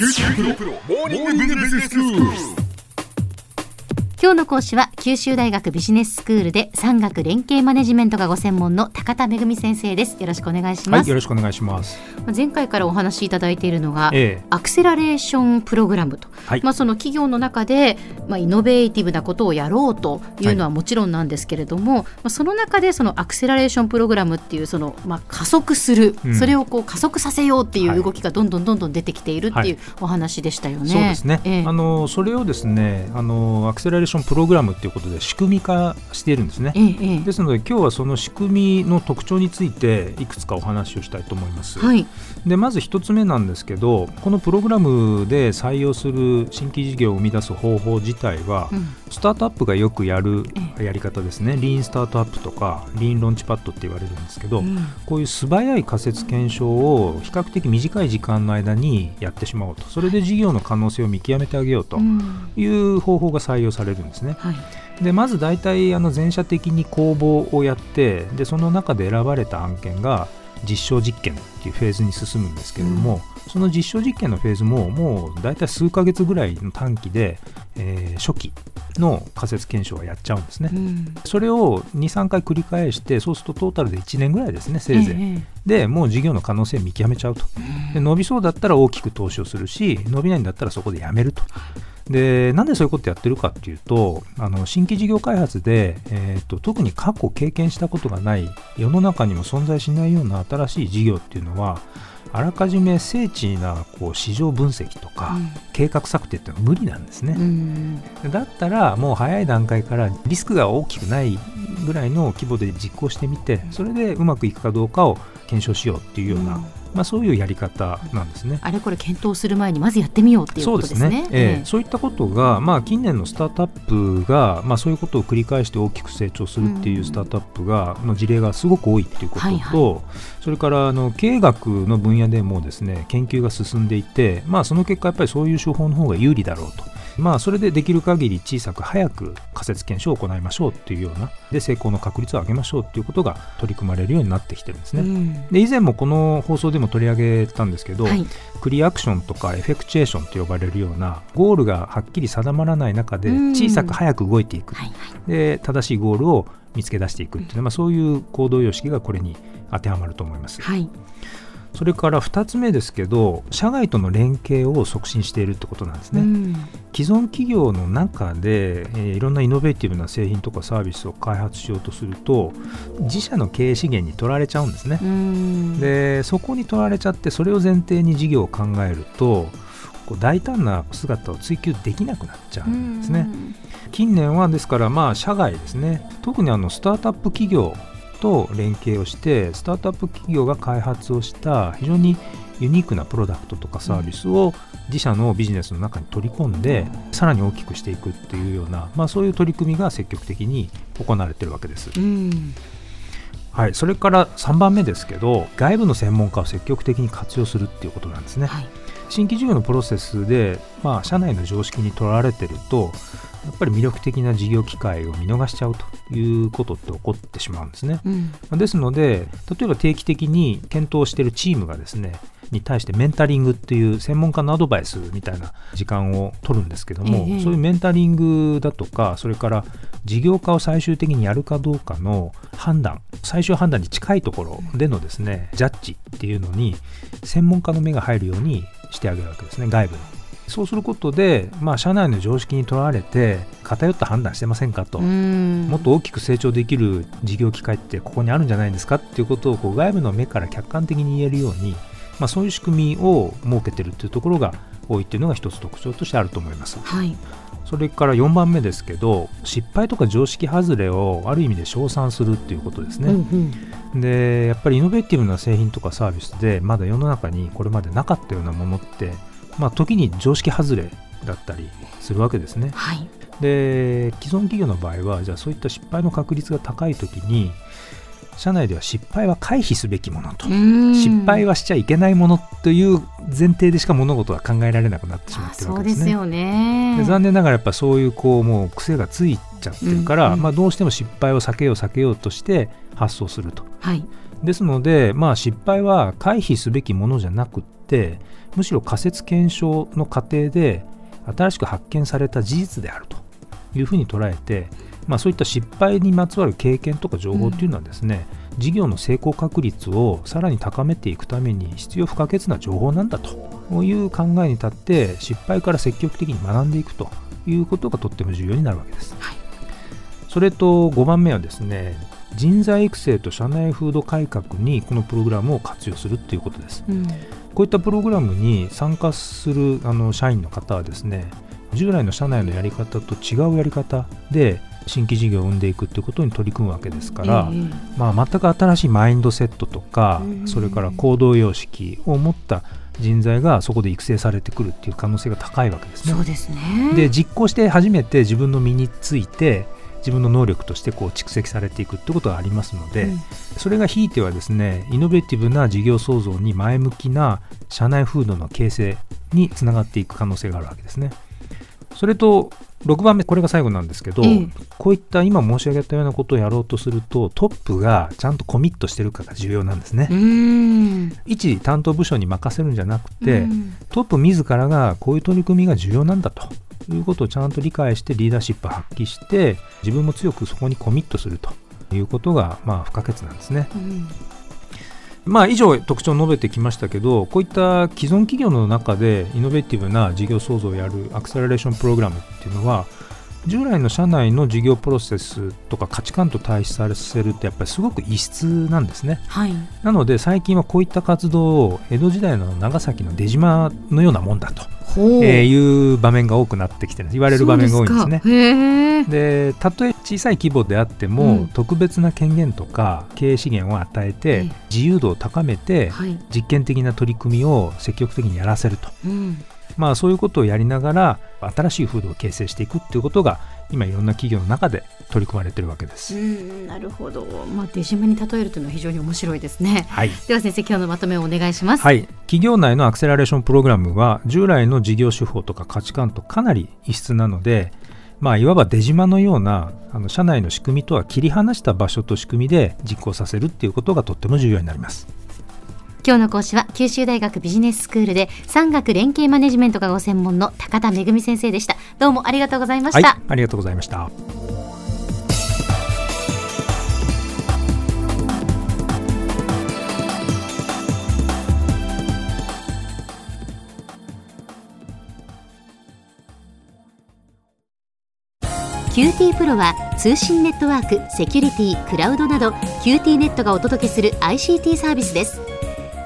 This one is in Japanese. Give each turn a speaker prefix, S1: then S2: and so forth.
S1: 九州大学モーニングビジネススクール。
S2: 今日の講師は九州大学ビジネススクールで産学連携マネジメントがご専門の高田恵先生ですよろしくお願いします、
S3: はい、よろしくお願いします。
S2: 前回からお話しいただいているのが、
S3: ええ
S2: アクセラレーションプログラムと、
S3: はい。
S2: まあ、その企業の中で、まあ、イノベーティブなことをやろうというのはもちろんなんですけれども、まあ、その中でそのアクセラレーションプログラムっていうその、まあ、加速する、
S3: うん。
S2: それをこう加速させようってい
S3: はい。
S2: う動きがどんどんどんどん出てきているっていうお話でしたよね。
S3: そうですね、
S2: ええ。
S3: あのそれをですねあのアクセラレーションプログラムということで仕組み化しているんですね。
S2: ええええ。
S3: ですので今日はその仕組みの特徴についていくつかお話をしたいと思います。
S2: はい、
S3: でまず一つ目なんですけどこのプログラムで採用する新規事業を生み出す方法自体は、
S2: うん。
S3: スタートアップがよくやる
S2: え
S3: やり方ですね。リーンスタートアップとかリーンロンチパッドって言われるんですけど、
S2: うん。
S3: こういう素早い仮説検証を比較的短い時間の間にやってしまおうと。それで事業の可能性を見極めてあげようと
S2: うん
S3: いう方法が採用されるんですね。
S2: はい。
S3: でまず大体あの全社的に公募をやってでその中で選ばれた案件が実証実験っていうフェーズに進むんですけれども、その実証実験のフェーズももう大体数ヶ月ぐらいの短期で、えー初期の仮説検証はやっちゃうんですね。
S2: うん。
S3: それを23回繰り返してそうするとトータルで1年ぐらいですねせいぜい。
S2: ええ
S3: でもう事業の可能性を見極めちゃうと。で伸びそうだったら大きく投資をするし伸びないんだったらそこでやめるとでなんでそういうことやってるかっていうとあの新規事業開発で、えー、と特に過去経験したことがない世の中にも存在しないような新しい事業っていうのはあらかじめ精緻なこう市場分析とか、計画策定っていうのは無理なんですね。
S2: うん。
S3: だったらもう早い段階からリスクが大きくないぐらいの規模で実行してみてそれでうまくいくかどうかを検証しようっていうような、
S2: うん
S3: まあ、そういうやり方なんですね。
S2: あれこれ検討する前にまずやってみようっていうことですね。
S3: ね、ええそういったことが、まあ、近年のスタートアップが、まあ、そういうことを繰り返して大きく成長するっていうスタートアップが、の事例がすごく多いっていうことと、
S2: はい
S3: それからあの経営学の分野でもですね研究が進んでいて、まあ、その結果やっぱりそういう手法の方が有利だろうと。まあ、それでできる限り小さく早く仮説検証を行いましょうっていうようなで成功の確率を上げましょうっていうことが取り組まれるようになってきてるんですね。
S2: うん。
S3: で以前もこの放送でも取り上げたんですけど、
S2: はい。
S3: クリアアクションとかエフェクチュエーションと呼ばれるようなゴールがはっきり定まらない中で
S2: うん。
S3: 小さく早く動いていく、
S2: はい
S3: で正しいゴールを見つけ出していくっていうのは、まあ、そういう行動様式がこれに当てはまると思います。
S2: はい
S3: それから2つ目ですけど社外との連携を促進しているってことなんですね。
S2: うん
S3: 既存企業の中で、えーいろんなイノベーティブな製品とかサービスを開発しようとすると自社の経営資源に取られちゃうんですね。
S2: うん
S3: でそこに取られちゃってそれを前提に事業を考えるとこう大胆な姿を追求できなくなっちゃうんですね。近年はですからまあ社外ですね特にあのスタートアップ企業と連携をしてスタートアップ企業が開発をした非常にユニークなプロダクトとかサービスを自社のビジネスの中に取り込んでさらに大きくしていくっていうような、まあ、そういう取り組みが積極的に行われているわけです。
S2: うん
S3: はい、それから3番目ですけど外部の専門家を積極的に活用するっていうことなんですね。
S2: はい
S3: 新規事業のプロセスで、まあ、社内の常識にとらわれてるとやっぱり魅力的な事業機会を見逃しちゃうということって起こってしまうんですね。
S2: うん
S3: ですので例えば定期的に検討しているチームがですねに対してメンタリングっていう専門家のアドバイスみたいな時間を取るんですけども、
S2: ええ
S3: そういうメンタリングだとかそれから事業化を最終的にやるかどうかの判断最終判断に近いところでのですねジャッジっていうのに専門家の目が入るようにしてあげるわけですね外部の。そうすることで、まあ、社内の常識にとらわれて偏った判断してませんかと。
S2: うん
S3: もっと大きく成長できる事業機会ってここにあるんじゃないですかっていうことをこう外部の目から客観的に言えるように、まあ、そういう仕組みを設けてるっていうところが多いっていうのが一つ特徴としてあると思います。
S2: はい
S3: それから4番目ですけど失敗とか常識外れをある意味で称賛するっていうことですね。
S2: うんうん
S3: でやっぱりイノベーティブな製品とかサービスでまだ世の中にこれまでなかったようなものって、まあ、時に常識外れだったりするわけですね。
S2: はい
S3: で既存企業の場合はじゃあそういった失敗の確率が高い時に社内では失敗は回避すべきものと、
S2: うん。
S3: 失敗はしちゃいけないものという前提でしか物事は考えられなくなってしま
S2: あ
S3: ってるわけですね。
S2: ですよね。
S3: で残念ながらやっぱそういうこうもう癖がついちゃってるから、
S2: うん。うん
S3: まあ、どうしても失敗を避けよう避けようとして発想すると。
S2: はい。
S3: ですので、まあ、失敗は回避すべきものじゃなくってむしろ仮説検証の過程で新しく発見された事実であるというふうに捉えて、まあ、そういった失敗にまつわる経験とか情報っていうのはですね、うん、事業の成功確率をさらに高めていくために必要不可欠な情報なんだという考えに立って失敗から積極的に学んでいくということがとっても重要になるわけです。はい、それと5番目はですね人材育成と社内風土改革にこのプログラムを活用するということです。うん、こういったプログラムに参加するあの社員の方はですね従来の社内のやり方と違うやり方で新規事業を生んでいくということに取り組むわけですから、えー、まあ、全く新しいマインドセットとか、それから行動様式を持った人材がそこで育成されてくるっていう可能性が高いわけですね。
S2: そうですね
S3: で実行して初めて自分の身について自分の能力としてこう蓄積されていくってことがありますので、うん、それがひいてはですねイノベーティブな事業創造に前向きな社内風土の形成につながっていく可能性があるわけですね。それと6番目これが最後なんですけど、こういった今申し上げたようなことをやろうとするとトップがちゃんとコミットしてるかが重要なんですね。一担当部署に任せるんじゃなくてトップ自らがこういう取り組みが重要なんだと。いうことをちゃんと理解してリーダーシップを発揮して自分も強くそこにコミットするということがまあ不可欠なんですね。うんまあ、以上特徴を述べてきましたけどこういった既存企業の中でイノベーティブな事業創造をやるアクセラレーションプログラムっていうのは従来の社内の事業プロセスとか価値観と対比させるってやっぱりすごく異質なんですね、はい、なので最近はこういった活動を江戸時代の長崎の出島のようなもんだとえー、いう場面が多くなってきてる言われる場面が多いんですね。でたとえ小さい規模であっても、うん、特別な権限とか経営資源を与えて、自由度を高めて、はい、実験的な取り組みを積極的にやらせると。うんまあ、そういうことをやりながら新しい風土を形成していくっていうことが今いろんな企業の中で取り組まれてるわけです。
S2: うんなるほど、まあ、出島に例えるというのは非常に面白いですね。はい、では先生今日のまとめをお願いします。
S3: はい、企業内のアクセラレーションプログラムは従来の事業手法とか価値観とかなり異質なので、まあ、いわば出島のようなあの社内の仕組みとは切り離した場所と仕組みで実行させるっていうことがとっても重要になります。
S2: 今日の講師は九州大学ビジネススクールで産学連携マネジメントがご専門の高田恵先生でした。どうもありがとうございました、はい、
S3: ありがとうございました。
S2: QT プロは通信ネットワーク、セキュリティ、クラウドなど QT ネットがお届けする ICT サービスです